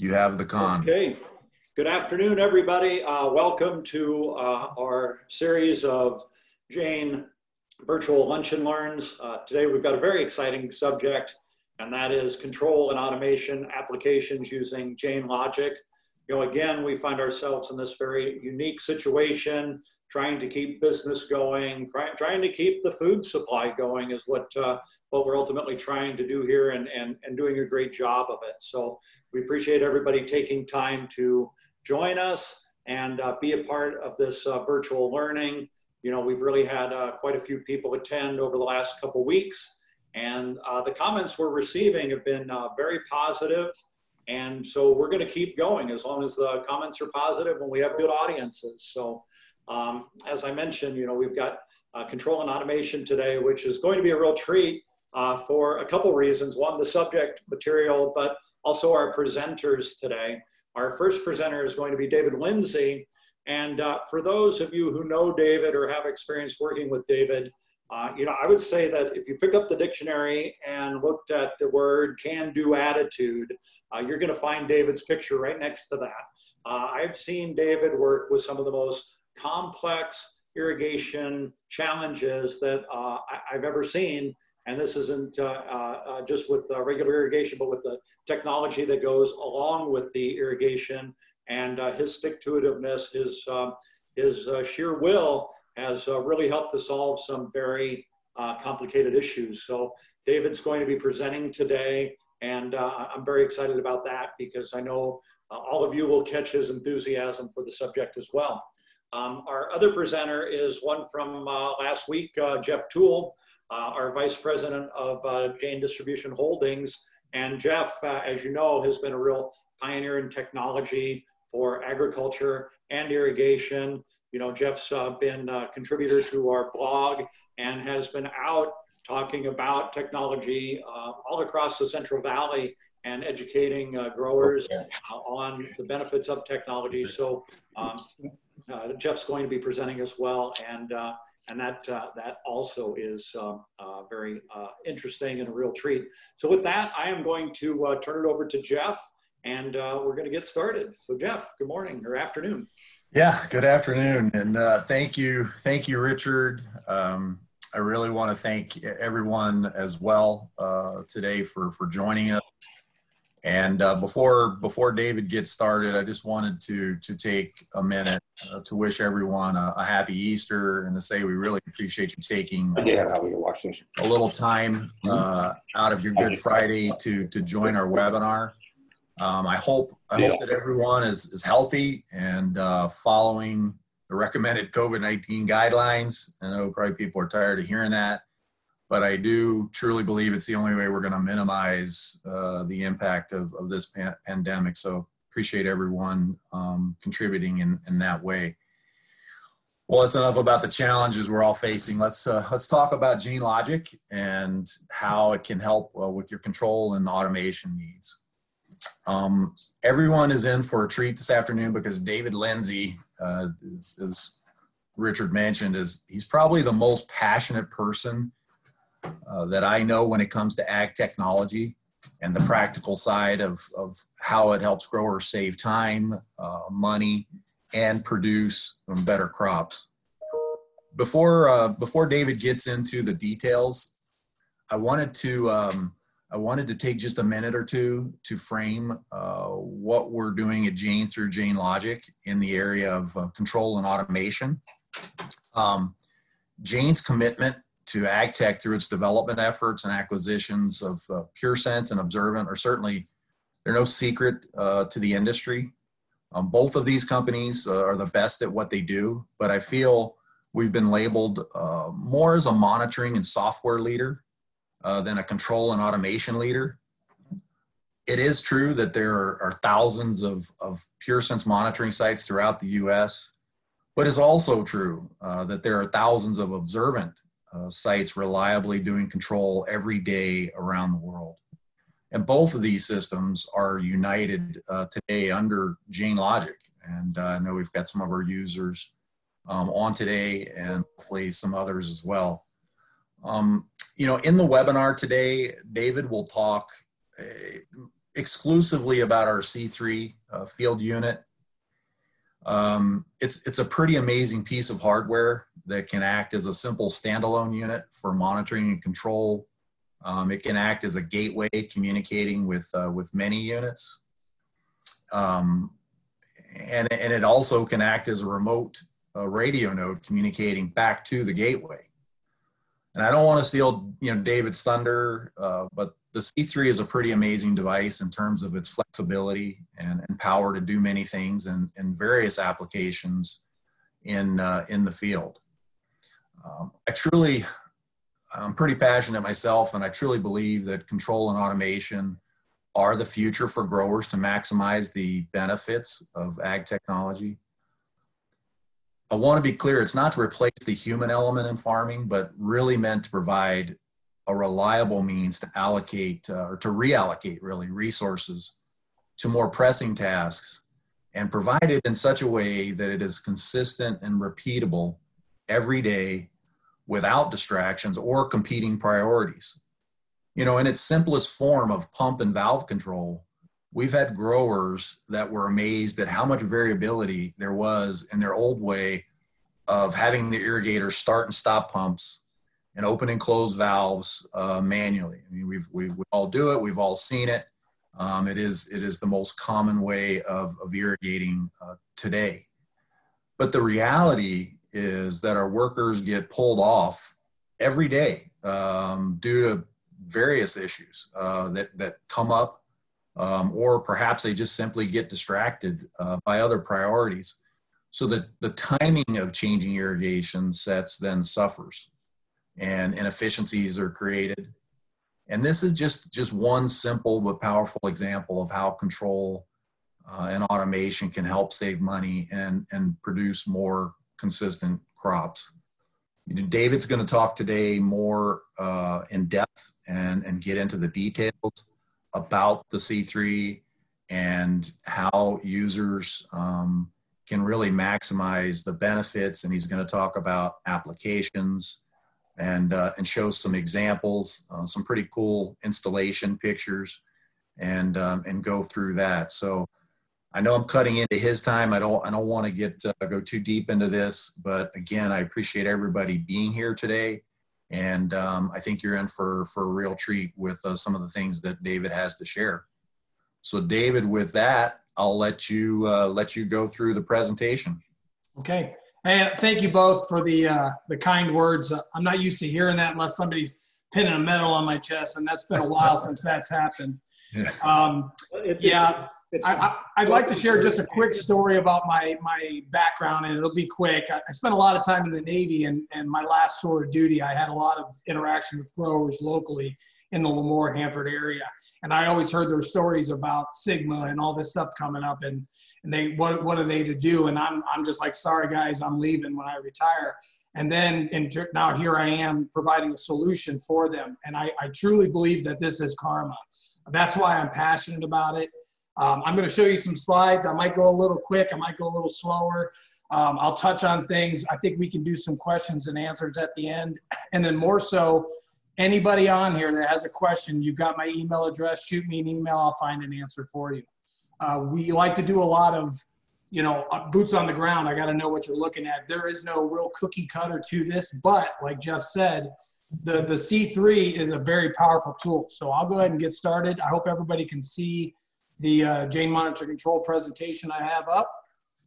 You have the con. Okay. Good afternoon, everybody. Uh, welcome to uh, our series of Jain virtual lunch and learns. Uh, today we've got a very exciting subject, and that is control and automation applications using Jain Logic. You know, again, we find ourselves in this very unique situation, trying to keep business going, trying to keep the food supply going is what, uh, what we're ultimately trying to do here and, and, and doing a great job of it. So we appreciate everybody taking time to join us and uh, be a part of this uh, virtual learning. You know, we've really had uh, quite a few people attend over the last couple weeks, and uh, the comments we're receiving have been uh, very positive. And so we're going to keep going as long as the comments are positive and we have good audiences. So, um, as I mentioned, you know, we've got uh, control and automation today, which is going to be a real treat for a couple reasons. One, the subject material, but also our presenters today. Our first presenter is going to be David Lindsay. And uh, for those of you who know David or have experience working with David, uh, you know, I would say that if you pick up the dictionary and looked at the word can do attitude, uh, you're going to find David's picture right next to that. Uh, I've seen David work with some of the most complex irrigation challenges that uh, I- have ever seen. And this isn't uh, uh, uh, just with regular irrigation, but with the technology that goes along with the irrigation and his stick-to-itiveness, his, um, his sheer will has really helped to solve some very complicated issues. So David's going to be presenting today and uh, I'm very excited about that because I know uh, all of you will catch his enthusiasm for the subject as well. Um, our other presenter is one from uh, last week, Jeff Toole, uh, our vice president of uh, Jain Distribution Holdings. And Jeff, uh, as you know, has been a real pioneer in technology for agriculture and irrigation. You know, Jeff's uh, been a contributor to our blog and has been out talking about technology uh, all across the Central Valley and educating uh, growers on the benefits of technology. So um, Jeff's going to be presenting as well. And and that uh, that also is um, uh, very uh, interesting and a real treat. So with that, I am going to uh, turn it over to Jeff, and uh, we're going to get started. So Jeff, good morning or afternoon. Yeah, good afternoon, and uh, thank you, thank you, Richard. Um, I really want to thank everyone as well today for for joining us. And uh, before before David gets started, I just wanted to to take a minute uh, to wish everyone a, a, happy Easter and to say we really appreciate you taking a little time uh, out of your Good Friday to to join our webinar. Um, I hope I hope that everyone is is healthy and uh, following the recommended COVID nineteen guidelines. I know probably people are tired of hearing that but I do truly believe it's the only way we're going to minimize uh, the impact of, of this pa- pandemic. So appreciate everyone um, contributing in, in that way. Well, that's enough about the challenges we're all facing. Let's uh, let's talk about Jain Logic and how it can help uh, with your control and automation needs. Um, everyone is in for a treat this afternoon because David Lindsay, uh, is, as Richard mentioned, is he's probably the most passionate person uh, that I know when it comes to ag technology and the practical side of, of how it helps growers save time, uh, money, and produce better crops. Before uh, before David gets into the details, I wanted to um, I wanted to take just a minute or two to frame uh, what we're doing at Jain through Jain Logic in the area of uh, control and automation. Um, Jain's commitment to AgTech through its development efforts and acquisitions of uh, PureSense and Observant are certainly they're no secret uh, to the industry. Um, both of these companies uh, are the best at what they do, but I feel we've been labeled uh, more as a monitoring and software leader uh, than a control and automation leader. It is true that there are, are thousands of, of PureSense monitoring sites throughout the U.S., but it's also true uh, that there are thousands of Observant sites reliably doing control every day around the world. And both of these systems are united uh, today under Jain Logic. And uh, I know we've got some of our users um, on today and hopefully some others as well. Um, you know, in the webinar today, David will talk. Uh, exclusively about our C3 uh, field unit. Um, it's, it's a pretty amazing piece of hardware that can act as a simple standalone unit for monitoring and control. Um, it can act as a gateway communicating with, uh, with many units. Um, and, and it also can act as a remote uh, radio node communicating back to the gateway. And I don't want to steal, you know, David's thunder, uh, but the C3 is a pretty amazing device in terms of its flexibility and, and power to do many things and, and various applications in, uh, in the field. Um, I truly, I'm pretty passionate myself, and I truly believe that control and automation are the future for growers to maximize the benefits of ag technology. I want to be clear, it's not to replace the human element in farming, but really meant to provide a reliable means to allocate uh, or to reallocate really resources to more pressing tasks and provide it in such a way that it is consistent and repeatable every day without distractions or competing priorities. You know, in its simplest form of pump and valve control, we've had growers that were amazed at how much variability there was in their old way of having the irrigator start and stop pumps and open and close valves uh, manually. I mean, we've, we, all do it. We've all seen it. Um, it is it is the most common way of, of irrigating uh, today. But the reality is that our workers get pulled off every day um, due to various issues uh, that that come up, um, or perhaps they just simply get distracted uh, by other priorities. So that the timing of changing irrigation sets then suffers and inefficiencies are created. And this is just, just one simple but powerful example of how control uh, and automation can help save money and, and produce more consistent crops. You know, David's going to talk today more uh, in depth and, and get into the details about the C3 and how users um, can really maximize the benefits. And he's going to talk about applications and, uh, and show some examples, uh, some pretty cool installation pictures, and, um, and go through that. So I know I'm cutting into his time. I don't, I don't want to get uh, go too deep into this, but again, I appreciate everybody being here today. And um, I think you're in for, for a real treat with uh, some of the things that David has to share. So David, with that, I'll let you uh, let you go through the presentation. Okay. Hey, thank you both for the uh, the kind words. Uh, I'm not used to hearing that unless somebody's pinning a medal on my chest, and that's been a while since that's happened. Yeah. Um, yeah. I, would like to share just a quick story about my my background, and it'll be quick. I, I, spent a lot of time in the Navy, and, and my last tour of duty, I had a lot of interaction with growers locally in the Lemoore Hanford area, and I always heard their stories about SGMA and all this stuff coming up, and and they what what are they to do? And I'm I'm just like, sorry guys, I'm leaving when I retire. And then in, now here I am providing a solution for them, and I, I truly believe that this is karma. That's why I'm passionate about it. Um, I'm going to show you some slides. I might go a little quick. I might go a little slower. Um, I'll touch on things. I think we can do some questions and answers at the end. And then more so, anybody on here that has a question, you've got my email address. Shoot me an email. I'll find an answer for you. Uh, we like to do a lot of, you know, uh, boots on the ground. I got to know what you're looking at. There is no real cookie cutter to this, but like Jeff said, the, the C3 is a very powerful tool. So I'll go ahead and get started. I hope everybody can see the uh, Jain Monitor Control presentation I have up.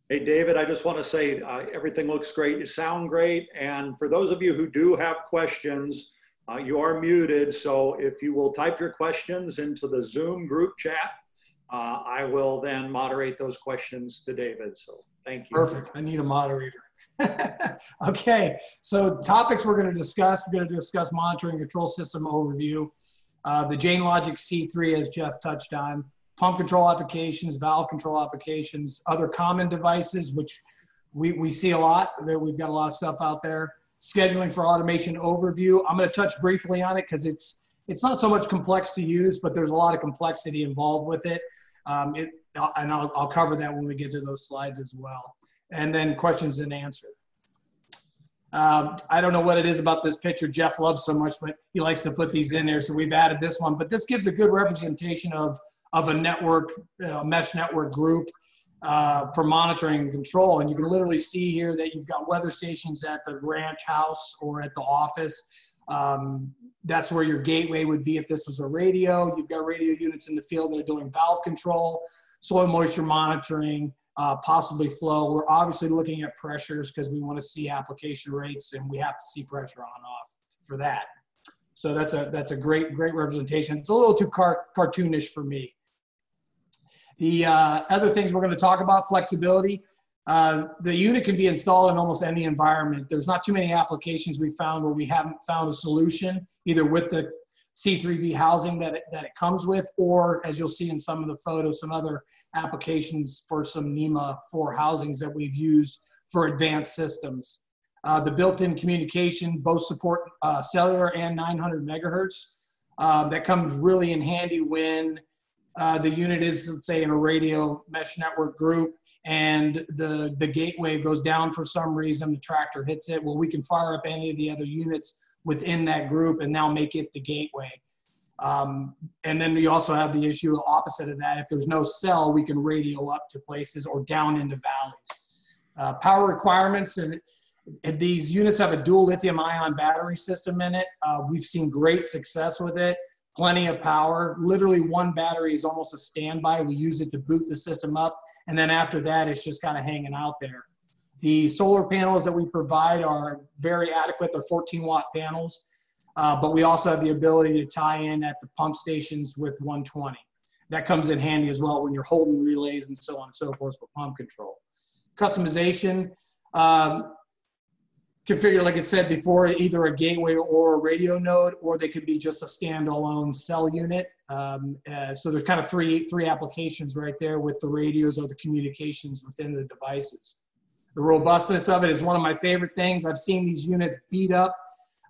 Hey, David, I just want to say uh, everything looks great. You sound great. And for those of you who do have questions, uh, you are muted. So if you will type your questions into the Zoom group chat, uh, I will then moderate those questions to David. So thank you. Perfect. I need a moderator. okay, so topics we're going to discuss. We're going to discuss monitoring control system overview, uh, the Jain Logic C3 as Jeff touched on, pump control applications, valve control applications, other common devices, which we, we see a lot. That we've got a lot of stuff out there. Scheduling for automation overview. I'm going to touch briefly on it because it's it's not so much complex to use, but there's a lot of complexity involved with it. Um, it and I'll, I'll cover that when we get to those slides as well. And then questions and answers. Um, I don't know what it is about this picture Jeff loves so much, but he likes to put these in there. So we've added this one. But this gives a good representation of of a network, uh, mesh network group uh, for monitoring and control. And you can literally see here that you've got weather stations at the ranch house or at the office. Um, that's where your gateway would be if this was a radio. You've got radio units in the field that are doing valve control, soil moisture monitoring, uh, possibly flow. We're obviously looking at pressures because we want to see application rates and we have to see pressure on off for that. So that's a that's a great great representation. It's a little too car- cartoonish for me. The uh, other things we're going to talk about flexibility. Uh, the unit can be installed in almost any environment. There's not too many applications we found where we haven't found a solution either with the C3B housing that it, that it comes with, or as you'll see in some of the photos, some other applications for some NEMA 4 housings that we've used for advanced systems. Uh, the built-in communication both support uh, cellular and 900 megahertz. Uh, that comes really in handy when uh, the unit is, let's say, in a radio mesh network group and the, the gateway goes down for some reason, the tractor hits it. Well, we can fire up any of the other units within that group and now make it the gateway. Um, and then we also have the issue opposite of that. If there's no cell, we can radio up to places or down into valleys. Uh, power requirements and these units have a dual lithium ion battery system in it. Uh, we've seen great success with it, plenty of power. Literally, one battery is almost a standby. We use it to boot the system up. And then after that, it's just kind of hanging out there. The solar panels that we provide are very adequate. They're 14 watt panels, uh, but we also have the ability to tie in at the pump stations with 120. That comes in handy as well when you're holding relays and so on and so forth for pump control. Customization, um, configure, like I said before, either a gateway or a radio node, or they could be just a standalone cell unit. Um, uh, so there's kind of three, three applications right there with the radios or the communications within the devices. The robustness of it is one of my favorite things. I've seen these units beat up,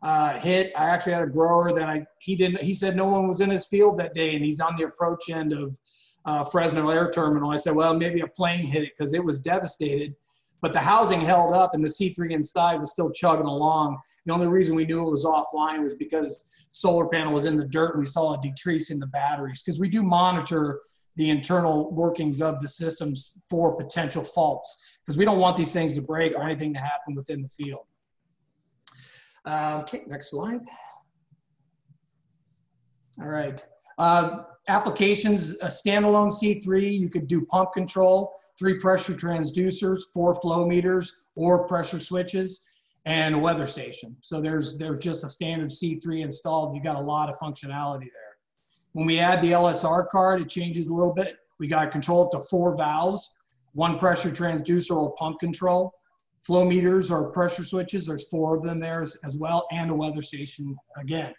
uh, hit. I actually had a grower that I, he didn't, he said no one was in his field that day and he's on the approach end of uh, Fresno Air Terminal. I said, well, maybe a plane hit it because it was devastated but the housing held up and the C3 inside was still chugging along. The only reason we knew it was offline was because solar panel was in the dirt and we saw a decrease in the batteries because we do monitor the internal workings of the systems for potential faults because we don't want these things to break or anything to happen within the field. Uh, okay, next slide. All right. Uh, applications, a standalone C3, you could do pump control, three pressure transducers, four flow meters, or pressure switches, and a weather station. So there's, there's just a standard C3 installed. You got a lot of functionality there. When we add the LSR card, it changes a little bit. We got control up to four valves, one pressure transducer or pump control, flow meters or pressure switches. There's four of them there as, as well, and a weather station again.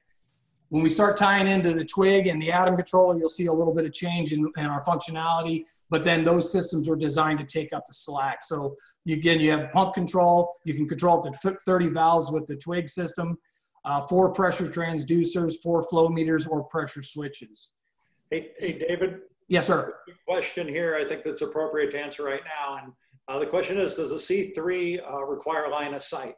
When we start tying into the twig and the atom controller, you'll see a little bit of change in, in our functionality, but then those systems are designed to take up the slack. So again, you have pump control, you can control up to 30 valves with the twig system, uh, four pressure transducers, four flow meters, or pressure switches. Hey, hey David. Yes, sir. Question here, I think that's appropriate to answer right now. And uh, the question is, does a C3 uh, require line of sight?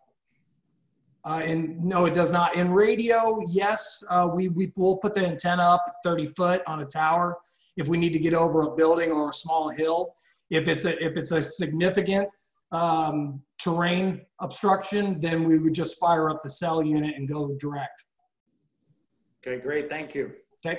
Uh, and no, it does not. In radio, yes, uh, we, we will put the antenna up 30 foot on a tower if we need to get over a building or a small hill. If it's a, if it's a significant um, terrain obstruction, then we would just fire up the cell unit and go direct. Okay, great. Thank you. Okay.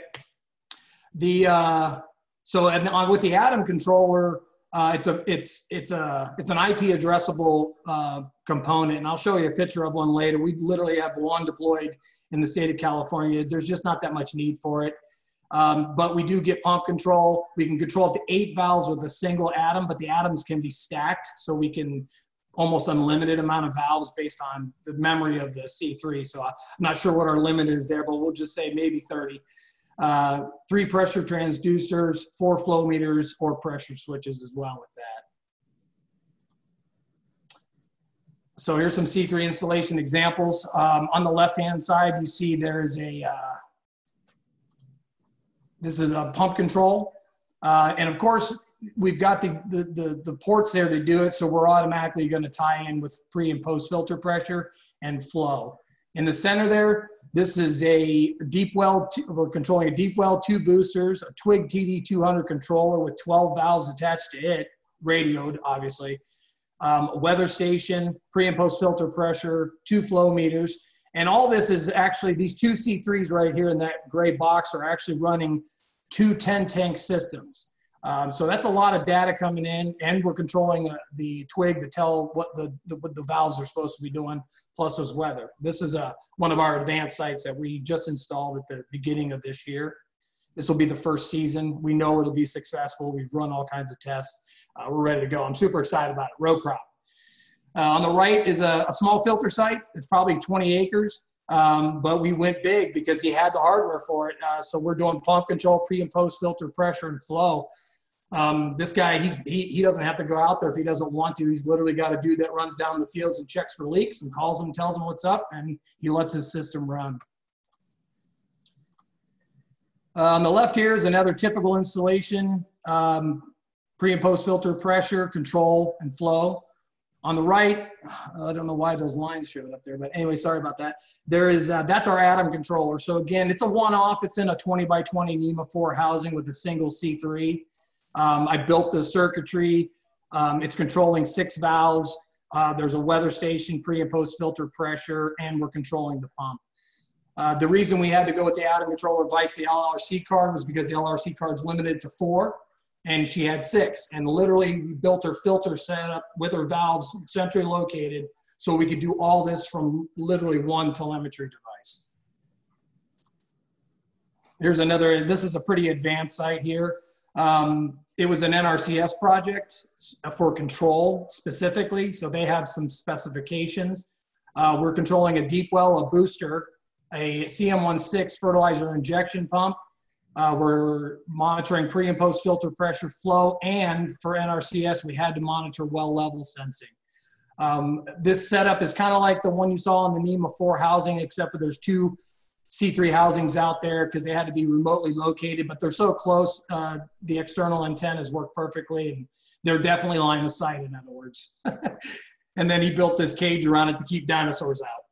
The, uh, so and on, with the Atom controller, uh, it's a it's it's a it's an IP addressable uh, component, and I'll show you a picture of one later. We literally have one deployed in the state of California. There's just not that much need for it, um, but we do get pump control. We can control up to eight valves with a single atom, but the atoms can be stacked, so we can almost unlimited amount of valves based on the memory of the C3. So I'm not sure what our limit is there, but we'll just say maybe 30 uh, three pressure transducers, four flow meters, or pressure switches as well with that. So here's some C3 installation examples. Um, on the left-hand side, you see there's a, uh, this is a pump control. Uh, and of course, we've got the, the, the, the, ports there to do it. So we're automatically gonna tie in with pre and post filter pressure and flow. In the center there, this is a deep well, we're controlling a deep well, two boosters, a Twig TD200 controller with 12 valves attached to it, radioed, obviously, um, weather station, pre and post filter pressure, two flow meters. And all this is actually, these two C3s right here in that gray box are actually running two 10 tank systems. Um, so that's a lot of data coming in, and we're controlling uh, the twig to tell what the, the, what the valves are supposed to be doing, plus was weather. This is a, one of our advanced sites that we just installed at the beginning of this year. This will be the first season. We know it'll be successful. We've run all kinds of tests. Uh, we're ready to go. I'm super excited about it. Row crop. Uh, on the right is a, a, small filter site. It's probably 20 acres, um, but we went big because he had the hardware for it. Uh, so we're doing pump control, pre and post filter pressure and flow. Um, this guy, he's, he, he doesn't have to go out there if he doesn't want to. He's literally got a dude that runs down the fields and checks for leaks and calls him, tells him what's up, and he lets his system run. Uh, on the left here is another typical installation, um, pre and post filter pressure, control, and flow. On the right, I don't know why those lines showed up there, but anyway, sorry about that. There is, uh, that's our Atom controller. So again, it's a one-off. It's in a 20 by 20 NEMA 4 housing with a single C3. Um, I built the circuitry. Um, it's controlling six valves. Uh, there's a weather station, pre and post filter pressure, and we're controlling the pump. Uh, the reason we had to go with the Atom controller vice the LRC card was because the LRC card is limited to four, and she had six. And literally, we built her filter setup with her valves centrally located, so we could do all this from literally one telemetry device. Here's another. This is a pretty advanced site here. Um, it was an NRCS project for control specifically, so they have some specifications. Uh, we're controlling a deep well, a booster, a CM16 fertilizer injection pump. Uh, we're monitoring pre and post filter pressure flow, and for NRCS, we had to monitor well level sensing. Um, this setup is kind of like the one you saw in the NEMA 4 housing, except for there's two C3 housings out there because they had to be remotely located, but they're so close. Uh, the external antennas work perfectly, and they're definitely line of sight, in other words. and then he built this cage around it to keep dinosaurs out.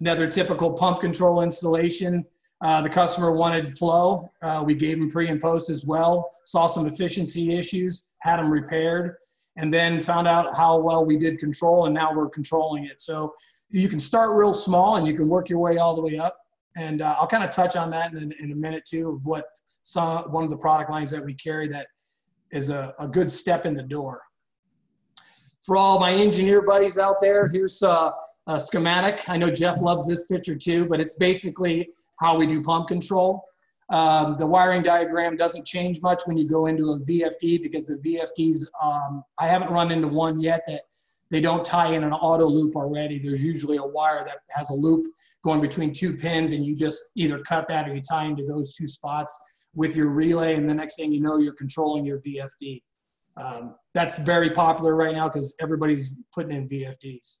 Another typical pump control installation. Uh, the customer wanted flow. Uh, we gave him pre and post as well. Saw some efficiency issues, had them repaired, and then found out how well we did control, and now we're controlling it. So you can start real small and you can work your way all the way up. And uh, I'll kind of touch on that in, in a minute too of what some one of the product lines that we carry that is a, a good step in the door. For all my engineer buddies out there, here's a, a schematic. I know Jeff loves this picture too, but it's basically how we do pump control. Um, the wiring diagram doesn't change much when you go into a VFD because the VFDs, um, I haven't run into one yet that they don't tie in an auto loop already. There's usually a wire that has a loop going between two pins, and you just either cut that or you tie into those two spots with your relay, and the next thing you know, you're controlling your VFD. Um, that's very popular right now because everybody's putting in VFDs.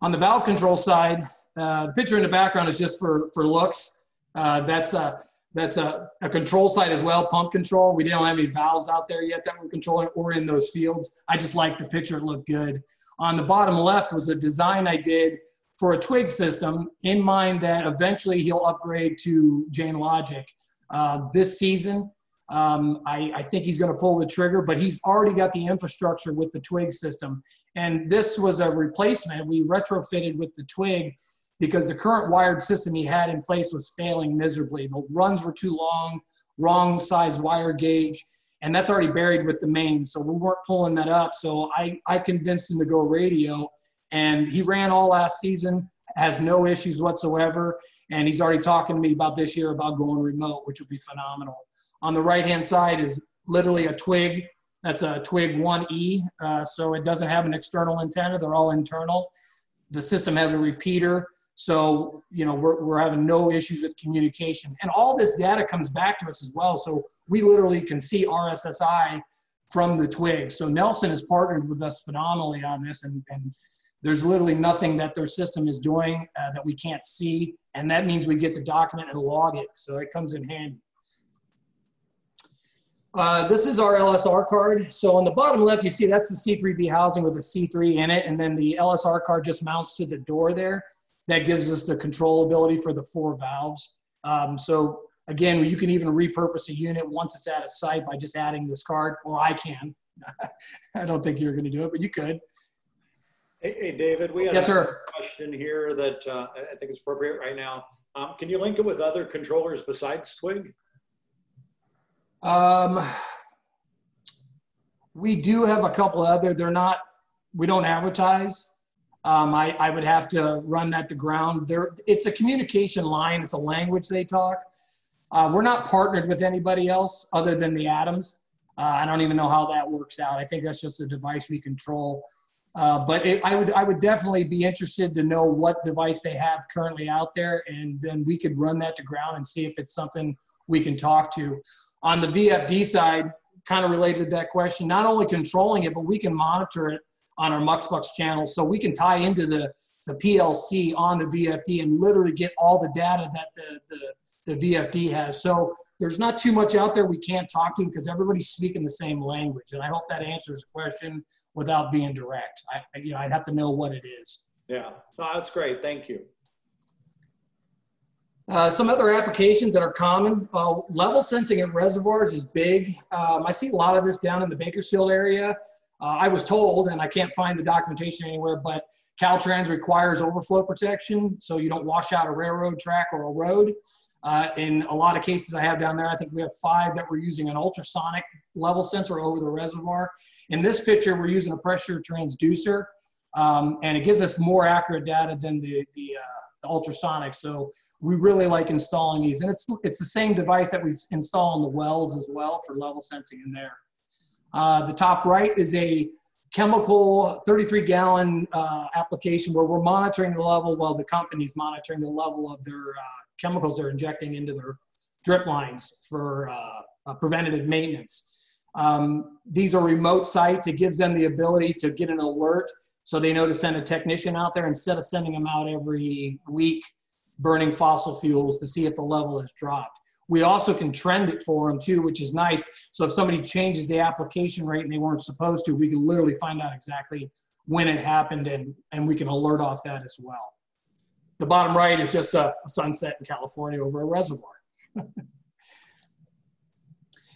On the valve control side, uh, the picture in the background is just for, for looks. Uh, that's a, that's a, a control site as well, pump control. We didn't have any valves out there yet that we're controlling or in those fields. I just liked the picture, it looked good. On the bottom left was a design I did for a twig system in mind that eventually he'll upgrade to Jain Logic. Uh, this season, um, I, I, think he's going to pull the trigger, but he's already got the infrastructure with the twig system. And this was a replacement. We retrofitted with the twig because the current wired system he had in place was failing miserably. The runs were too long, wrong size wire gauge, and that's already buried with the main. So we weren't pulling that up. So I, I convinced him to go radio, and he ran all last season, has no issues whatsoever. And he's already talking to me about this year about going remote, which would be phenomenal. On the right hand side is literally a twig. That's a twig 1E. Uh, so it doesn't have an external antenna, they're all internal. The system has a repeater. So, you know, we're, we're having no issues with communication. And all this data comes back to us as well. So we literally can see RSSI from the twig. So Nelson has partnered with us phenomenally on this and, and there's literally nothing that their system is doing uh, that we can't see. And that means we get to document and log it. So it comes in handy. Uh, this is our LSR card. So on the bottom left, you see that's the C3B housing with a C3 in it. And then the LSR card just mounts to the door there. That gives us the control ability for the four valves. Um, so again, you can even repurpose a unit once it's at a site by just adding this card, or I can. I don't think you're going to do it, but you could. Hey, hey David, we have yes, a sir. question here that uh, I think is appropriate right now. Um, can you link it with other controllers besides Twig? Um, we do have a couple other. They're not. We don't advertise. Um, I, I would have to run that to ground. There, it's a communication line. It's a language they talk. Uh, we're not partnered with anybody else other than the Atoms. Uh, I don't even know how that works out. I think that's just a device we control. Uh, but it, I would I would definitely be interested to know what device they have currently out there, and then we could run that to ground and see if it's something we can talk to. On the VFD side, kind of related to that question, not only controlling it, but we can monitor it on our Modbus channel, so we can tie into the the PLC on the VFD and literally get all the data that the, the the VFD has. So there's not too much out there we can't talk to because everybody's speaking the same language. And I hope that answers the question without being direct. I, you know, I'd have to know what it is. Yeah, no, that's great. Thank you. Uh, some other applications that are common, uh, level sensing at reservoirs is big. Um, I see a lot of this down in the Bakersfield area. Uh, I was told, and I can't find the documentation anywhere, but Caltrans requires overflow protection so you don't wash out a railroad track or a road. Uh, in a lot of cases I have down there, I think we have five that we're using an ultrasonic level sensor over the reservoir. In this picture, we're using a pressure transducer, um, and it gives us more accurate data than the, the, uh, the, ultrasonic. So we really like installing these. And it's, it's the same device that we install in the wells as well for level sensing in there. Uh, the top right is a chemical 33 gallon uh, application where we're monitoring the level while the company's monitoring the level of their uh, chemicals they're injecting into their drip lines for uh, uh, preventative maintenance. Um, these are remote sites. It gives them the ability to get an alert so they know to send a technician out there instead of sending them out every week burning fossil fuels to see if the level has dropped. We also can trend it for them too, which is nice. So if somebody changes the application rate and they weren't supposed to, we can literally find out exactly when it happened and, and we can alert off that as well. The bottom right is just a, a sunset in California over a reservoir.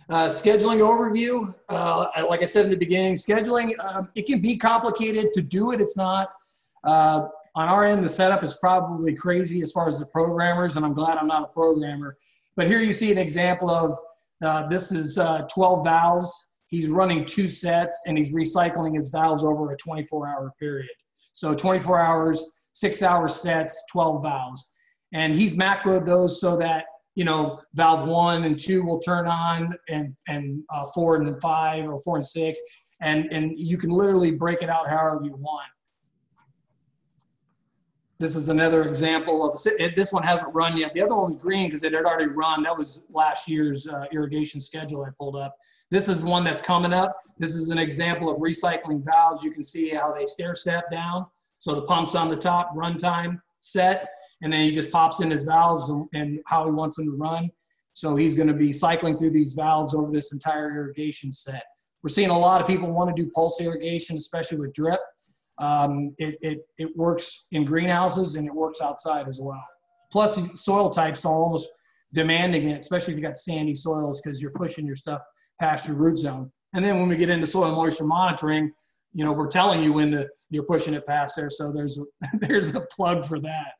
Uh, scheduling overview, uh, like I said in the beginning, scheduling, um, it can be complicated to do it. It's not. Uh, on our end, the setup is probably crazy as far as the programmers, and I'm glad I'm not a programmer. But here you see an example of uh, this is uh, 12 valves. He's running two sets, and he's recycling his valves over a 24-hour period. So 24 hours, six hour sets, 12 valves. And he's macroed those so that, you know, valve one and two will turn on and, and uh, four and then five or four and six. And, and you can literally break it out however you want. This is another example of this one hasn't run yet. The other one was green because it had already run. That was last year's uh, irrigation schedule I pulled up. This is one that's coming up. This is an example of recycling valves. You can see how they stair step down. So the pump's on the top, runtime set, and then he just pops in his valves and, and how he wants them to run. So he's going to be cycling through these valves over this entire irrigation set. We're seeing a lot of people want to do pulse irrigation, especially with drip. Um, it, it, it works in greenhouses and it works outside as well. Plus, soil types are almost demanding it, especially if you got sandy soils because you're pushing your stuff past your root zone. And then when we get into soil moisture monitoring, you know, we're telling you when the, you're pushing it past there. So there's a, there's a plug for that.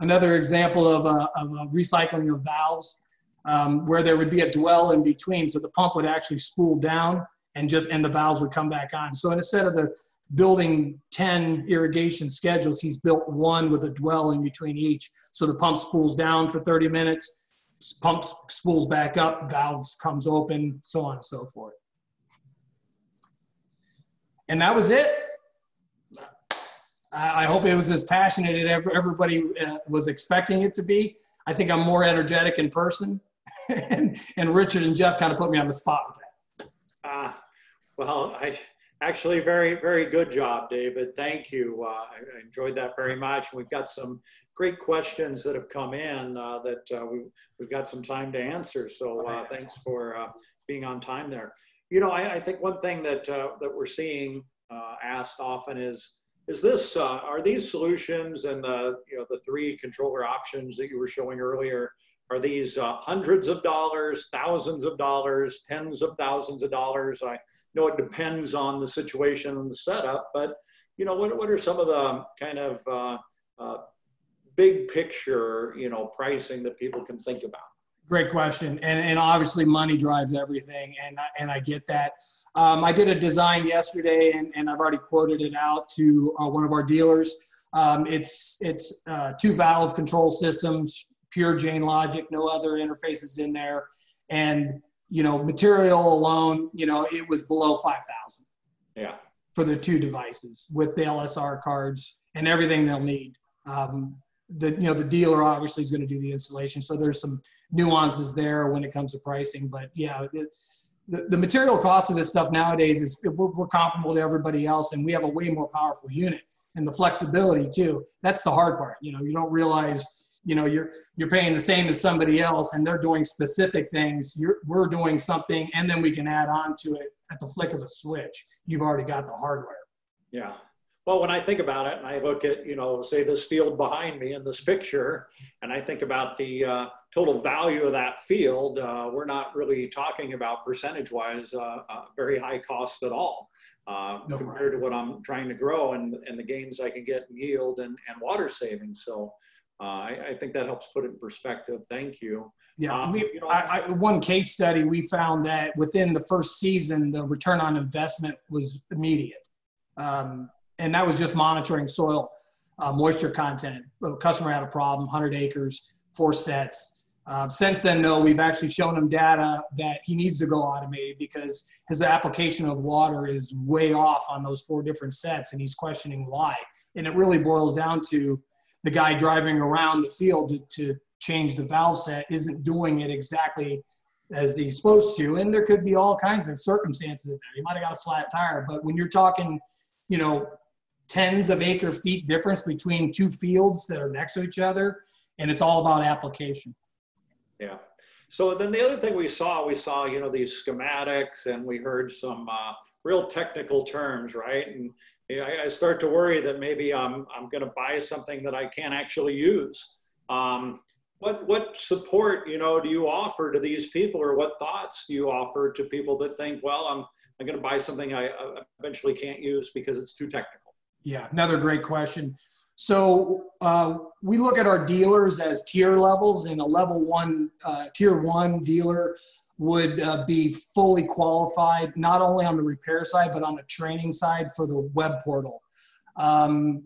Another example of a, of a recycling of valves um, where there would be a dwell in between. So the pump would actually spool down and just, and the valves would come back on. So instead of the building 10 irrigation schedules, he's built one with a dwell in between each. So the pump spools down for 30 minutes, pump spools back up, valves comes open, so on and so forth. And that was it. I hope it was as passionate as everybody uh, was expecting it to be. I think I'm more energetic in person. and, and Richard and Jeff kind of put me on the spot with that. Uh, well, I, Actually, very, very good job, David. Thank you. Uh, I enjoyed that very much. We've got some great questions that have come in uh, that uh, we, we've got some time to answer. So uh, thanks for uh, being on time there. You know, I, I think one thing that, uh, that we're seeing asked often is, is this, are these solutions and the, you know, the three controller options that you were showing earlier, are these uh, hundreds of dollars, thousands of dollars, tens of thousands of dollars? I know it depends on the situation and the setup, but you know, what, what are some of the kind of uh, uh, big picture, you know, pricing that people can think about? Great question, and and obviously money drives everything, and and I get that. Um, I did a design yesterday, and, and I've already quoted it out to uh, one of our dealers. Um, it's it's uh, two valve control systems, pure Jain logic, no other interfaces in there. And, you know, material alone, you know, it was below 5,000. Yeah. For the two devices with the LSR cards and everything they'll need. Um, the you know the dealer obviously is going to do the installation so there's some nuances there when it comes to pricing but yeah the, the, the material cost of this stuff nowadays is we're, we're, comparable to everybody else and we have a way more powerful unit and the flexibility too that's the hard part you know you don't realize you know you're you're paying the same as somebody else and they're doing specific things you're, we're doing something and then we can add on to it at the flick of a switch. You've already got the hardware. Yeah. Well when i think about it and i look at you know say this field behind me in this picture and i think about the uh, total value of that field uh, we're not really talking about percentage wise uh, uh, very high cost at all uh, no compared to what i'm trying to grow and, and the gains i can get in yield and, and water savings. So uh, I, I, think that helps put it in perspective. Thank you. Yeah, um, we, you know, I, I, one case study we found that within the first season, the return on investment was immediate, um, and that was just monitoring soil uh, moisture content. A customer had a problem, 100 acres, four sets. Um, since then, though, we've actually shown him data that he needs to go automated because his application of water is way off on those four different sets, and he's questioning why. And it really boils down to the guy driving around the field to, to change the valve set isn't doing it exactly as he's supposed to. And there could be all kinds of circumstances there. He might have got a flat tire, but when you're talking, you know, tens of acre feet difference between two fields that are next to each other, and it's all about application. Yeah. So then the other thing we saw, we saw, you know, these schematics and we heard some uh, real technical terms, right? And I, I start to worry that maybe I'm, I'm going to buy something that I can't actually use. Um, what, what support, you know, do you offer to these people or what thoughts do you offer to people that think, well, I'm, I'm going to buy something I eventually can't use because it's too technical? Yeah, another great question. So uh, we look at our dealers as tier levels, and a level one, uh, tier one dealer would uh, be fully qualified, not only on the repair side, but on the training side for the web portal. Um,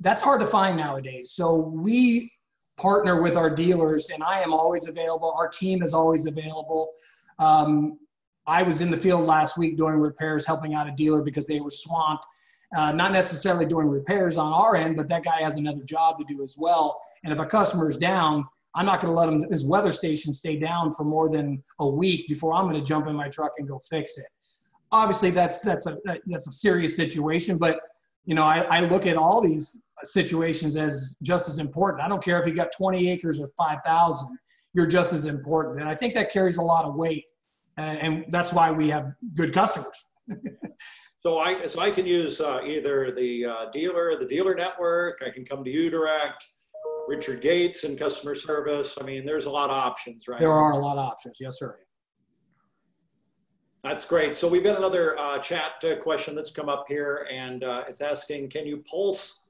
that's hard to find nowadays. So we partner with our dealers, and I am always available. Our team is always available. Um, I was in the field last week doing repairs, helping out a dealer because they were swamped. Uh, not necessarily doing repairs on our end, but that guy has another job to do as well. And if a customer is down, I'm not going to let his weather station stay down for more than a week before I'm going to jump in my truck and go fix it. Obviously, that's that's a that's a serious situation, but you know I, I look at all these situations as just as important. I don't care if you got 20 acres or 5,000, you're just as important, and I think that carries a lot of weight, and, and that's why we have good customers. So I, so I can use uh, either the uh, dealer, the dealer network. I can come to you direct. Richard Gates in customer service. I mean, there's a lot of options, right? There are a lot of options. Yes, sir. That's great. So we've got another uh, chat uh, question that's come up here, and uh, it's asking, can you pulse,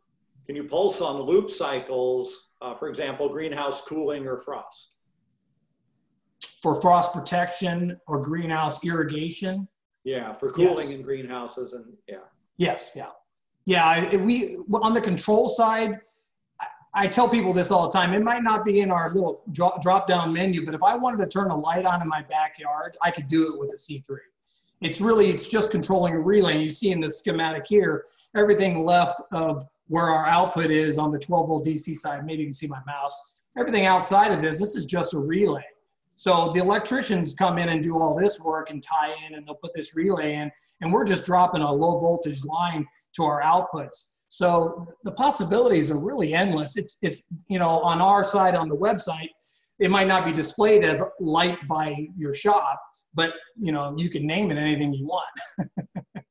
can you pulse on loop cycles, uh, for example, greenhouse cooling or frost? For frost protection or greenhouse irrigation? Yeah, for cooling yes. in greenhouses and yeah. Yes, yeah. Yeah, we on the control side, I tell people this all the time. It might not be in our little drop, down menu, but if I wanted to turn a light on in my backyard, I could do it with a C3. It's really, it's just controlling a relay. You see in the schematic here, everything left of where our output is on the 12 volt DC side, maybe you can see my mouse. Everything outside of this, this is just a relay. So the electricians come in and do all this work and tie in and they'll put this relay in and we're just dropping a low voltage line to our outputs. So the possibilities are really endless. It's, it's, you know, on our side on the website, it might not be displayed as light by your shop, but you know, you can name it anything you want.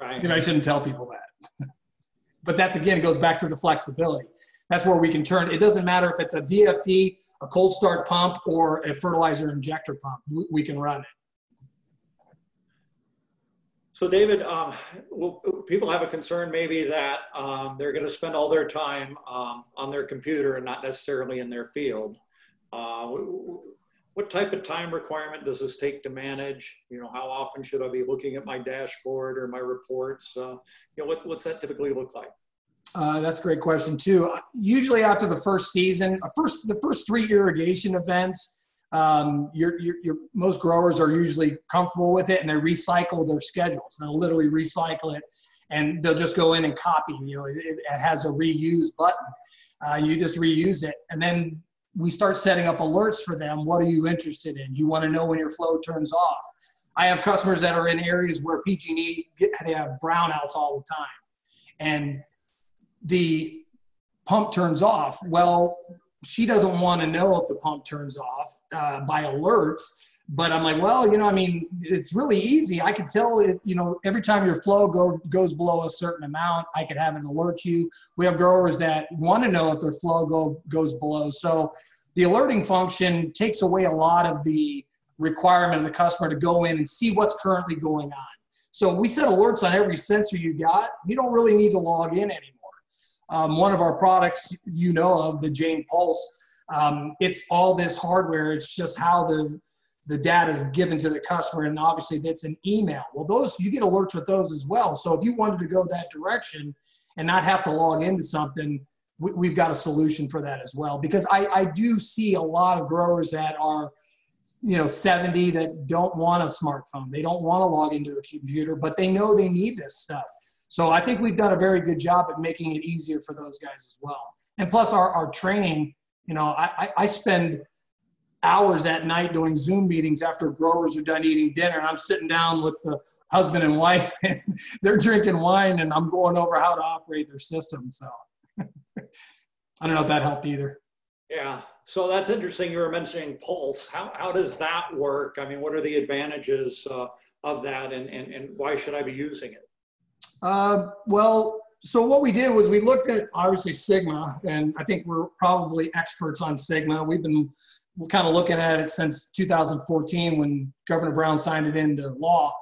right. You know, I shouldn't tell people that. but that's again, it goes back to the flexibility. That's where we can turn, it doesn't matter if it's a VFD, a cold start pump, or a fertilizer injector pump, we, we can run it. So David, um, people have a concern maybe that um, they're going to spend all their time um, on their computer and not necessarily in their field. Uh, what type of time requirement does this take to manage? You know, how often should I be looking at my dashboard or my reports? Uh, you know, what, what's that typically look like? Uh, that's a great question too. Usually after the first season, uh, first the first three irrigation events, um, your, your, your, most growers are usually comfortable with it and they recycle their schedules. They'll literally recycle it and they'll just go in and copy. You know, it, it has a reuse button. Uh, you just reuse it, and then we start setting up alerts for them. What are you interested in? You want to know when your flow turns off. I have customers that are in areas where PG&E get, they have brownouts all the time, and the pump turns off. Well, she doesn't want to know if the pump turns off uh, by alerts. But I'm like, well, you know, I mean, it's really easy. I could tell it, you know, every time your flow go, goes below a certain amount, I could have an alert you. We have growers that want to know if their flow go, goes below. So the alerting function takes away a lot of the requirement of the customer to go in and see what's currently going on. So we set alerts on every sensor you got. You don't really need to log in anymore. Um, one of our products you know of, the Jain Pulse, um, it's all this hardware. It's just how the the data is given to the customer, and obviously that's an email. Well, those you get alerts with those as well. So if you wanted to go that direction and not have to log into something, we, have got a solution for that as well. Because I, I do see a lot of growers that are, you know, 70 that don't want a smartphone. They don't want to log into a computer, but they know they need this stuff. So I think we've done a very good job at making it easier for those guys as well. And plus our, our training, you know, I, I spend hours at night doing Zoom meetings after growers are done eating dinner. And I'm sitting down with the husband and wife and they're drinking wine and I'm going over how to operate their system. So I don't know if that helped either. Yeah. So that's interesting. You were mentioning Pulse. How, how does that work? I mean, what are the advantages uh, of that and, and, and why should I be using it? Uh, well, so what we did was we looked at obviously SGMA, and I think we're probably experts on SGMA. We've been kind of looking at it since 2014 when Governor Brown signed it into law.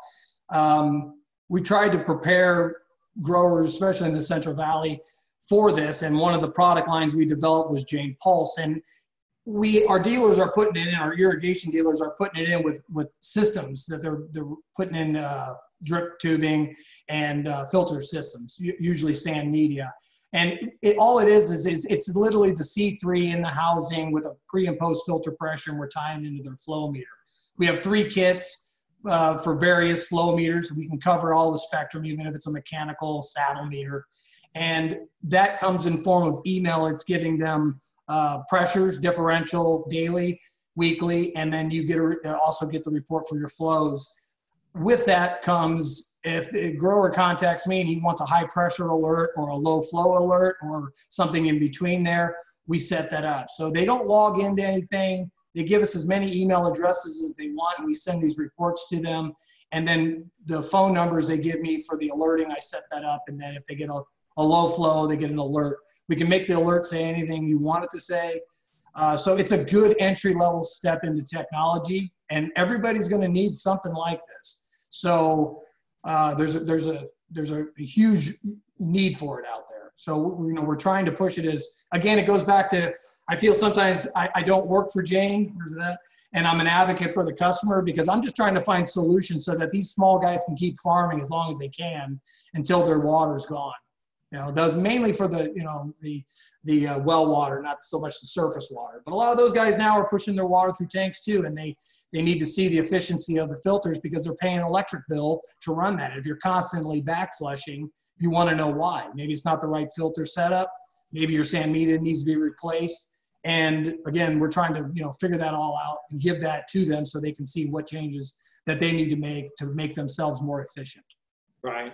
Um, we tried to prepare growers, especially in the Central Valley, for this. And one of the product lines we developed was Jain Pulse. And we, our dealers are putting it in, our irrigation dealers are putting it in with, with systems that they're, they're putting in uh, drip tubing and uh, filter systems, usually sand media. And it, all it is is it's, it's, literally the C3 in the housing with a pre and post filter pressure, and we're tying into their flow meter. We have three kits uh, for various flow meters. We can cover all the spectrum, even if it's a mechanical saddle meter. And that comes in form of email. It's giving them uh, pressures, differential, daily, weekly, and then you get a, also get the report for your flows with that comes if the grower contacts me and he wants a high pressure alert or a low flow alert or something in between there, we set that up. So they don't log into anything. They give us as many email addresses as they want, and we send these reports to them. And then the phone numbers they give me for the alerting, I set that up. And then if they get a, a low flow, they get an alert. We can make the alert say anything you want it to say. Uh, so it's a good entry level step into technology, and everybody's going to need something like this. So uh, there's a, there's a there's a, a, huge need for it out there. So you know we're trying to push it as again it goes back to I feel sometimes I, I don't work for Jain that and I'm an advocate for the customer because I'm just trying to find solutions so that these small guys can keep farming as long as they can until their water's gone. You know, those mainly for the you know the the uh, well water, not so much the surface water. But a lot of those guys now are pushing their water through tanks too, and they they need to see the efficiency of the filters because they're paying an electric bill to run that. If you're constantly back flushing, you want to know why. Maybe it's not the right filter setup. Maybe your sand media needs to be replaced. And again, we're trying to, you know, figure that all out and give that to them so they can see what changes that they need to make to make themselves more efficient. Right.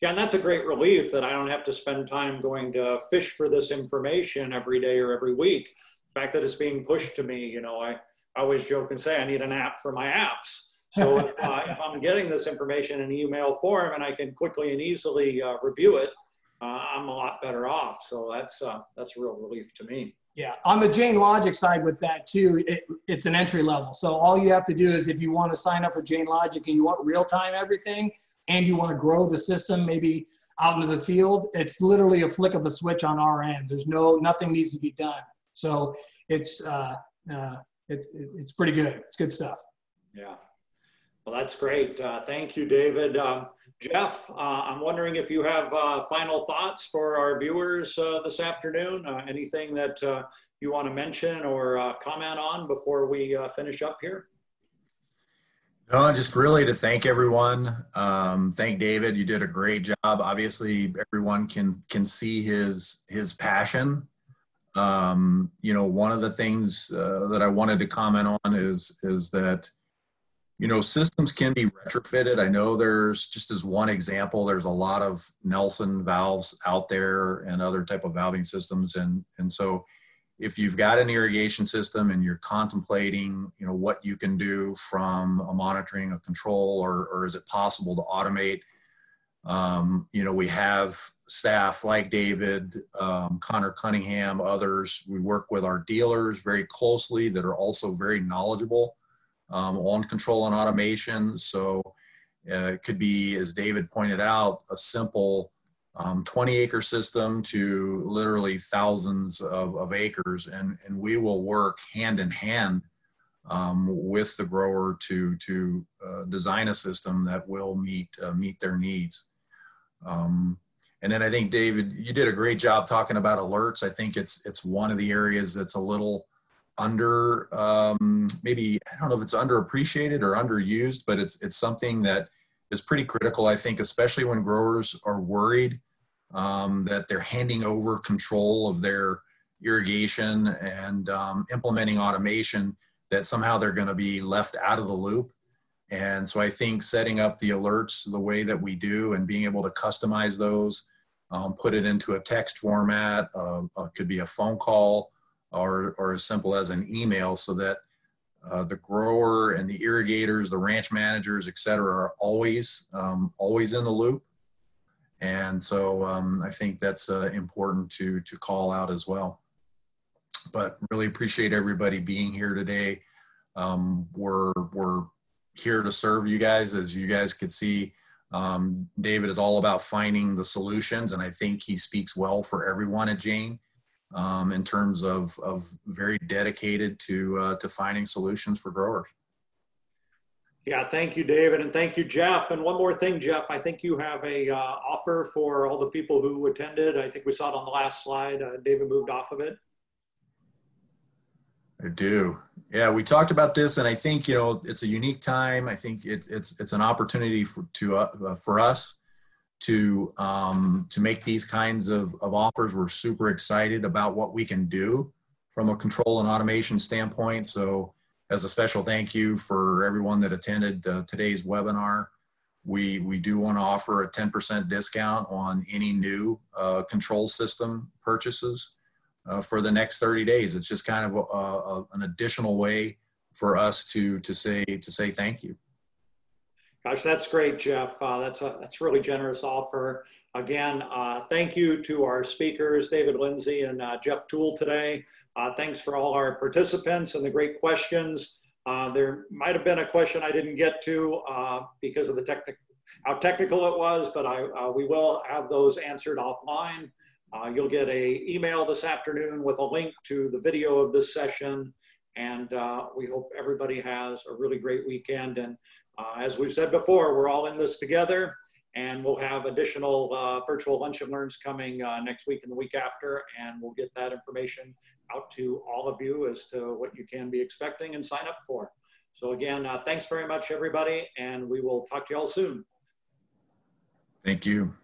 Yeah, and that's a great relief that I don't have to spend time going to fish for this information every day or every week. The fact that it's being pushed to me, you know, I, I always joke and say I need an app for my apps. So if, uh, if I'm getting this information in email form and I can quickly and easily uh, review it, uh, I'm a lot better off. So that's uh, that's a real relief to me. Yeah, on the Jain Logic side with that too, it, it's an entry level. So all you have to do is if you want to sign up for Jain Logic and you want real time everything, and you want to grow the system maybe out into the field, it's literally a flick of a switch on our end. There's no nothing needs to be done. So it's uh, uh, it's it's pretty good. It's good stuff. Yeah. Well, that's great. Uh, thank you, David. Um, Jeff, uh, I'm wondering if you have uh, final thoughts for our viewers uh, this afternoon. Anything that you want to mention or comment on before we finish up here? No, just really to thank everyone. Um, thank David. You did a great job. Obviously, everyone can can see his his passion. Um, you know, one of the things that I wanted to comment on is is that you know, systems can be retrofitted. I know there's just as one example, there's a lot of Nelson valves out there and other type of valving systems. And, and so if you've got an irrigation system and you're contemplating, you know, what you can do from a monitoring, a control, or, or is it possible to automate? Um, you know, we have staff like David, um, Connor Cunningham, others. We work with our dealers very closely that are also very knowledgeable um, on control and automation. So uh, it could be, as David pointed out, a simple um, 20 acre system to literally thousands of, of acres. And, and we will work hand in hand um, with the grower to, to uh, design a system that will meet, uh, meet their needs. Um, and then I think David, you did a great job talking about alerts. I think it's it's one of the areas that's a little under um, maybe I don't know if it's underappreciated or underused, but it's it's something that is pretty critical. I think, especially when growers are worried um, that they're handing over control of their irrigation and um, implementing automation, that somehow they're going to be left out of the loop. And so I think setting up the alerts the way that we do and being able to customize those, um, put it into a text format, uh, uh, could be a phone call or, or as simple as an email so that uh, the grower and the irrigators, the ranch managers, et cetera, are always, um, always in the loop. And so um, I think that's uh, important to, to call out as well. But really appreciate everybody being here today. Um, we're, we're here to serve you guys. As you guys could see, um, David is all about finding the solutions, and I think he speaks well for everyone at Jain um, in terms of, of very dedicated to, uh, to finding solutions for growers. Yeah, thank you, David, and thank you, Jeff. And one more thing, Jeff, I think you have a uh, offer for all the people who attended. I think we saw it on the last slide. Uh, David moved off of it. I do. Yeah, we talked about this, and I think you know it's a unique time. I think it's it's it's an opportunity for to uh, for us to um, to make these kinds of, of offers. We're super excited about what we can do from a control and automation standpoint. So, as a special thank you for everyone that attended uh, today's webinar, we we do want to offer a 10% discount on any new uh, control system purchases uh, for the next 30 days. It's just kind of a, a, an additional way for us to to say to say thank you. Gosh, that's great, Jeff. Uh, that's a that's a really generous offer. Again, uh, thank you to our speakers, David Lindsay and uh, Jeff Toole today. Uh, thanks for all our participants and the great questions. Uh, there might have been a question I didn't get to uh, because of the how technical it was, but I we will have those answered offline. you'll get a email this afternoon with a link to the video of this session. And we hope everybody has a really great weekend. And uh, as we've said before, we're all in this together and we'll have additional uh, virtual lunch and learns coming uh, next week and the week after, and we'll get that information out to all of you as to what you can be expecting and sign up for. So again, uh, thanks very much, everybody, and we will talk to you all soon. Thank you.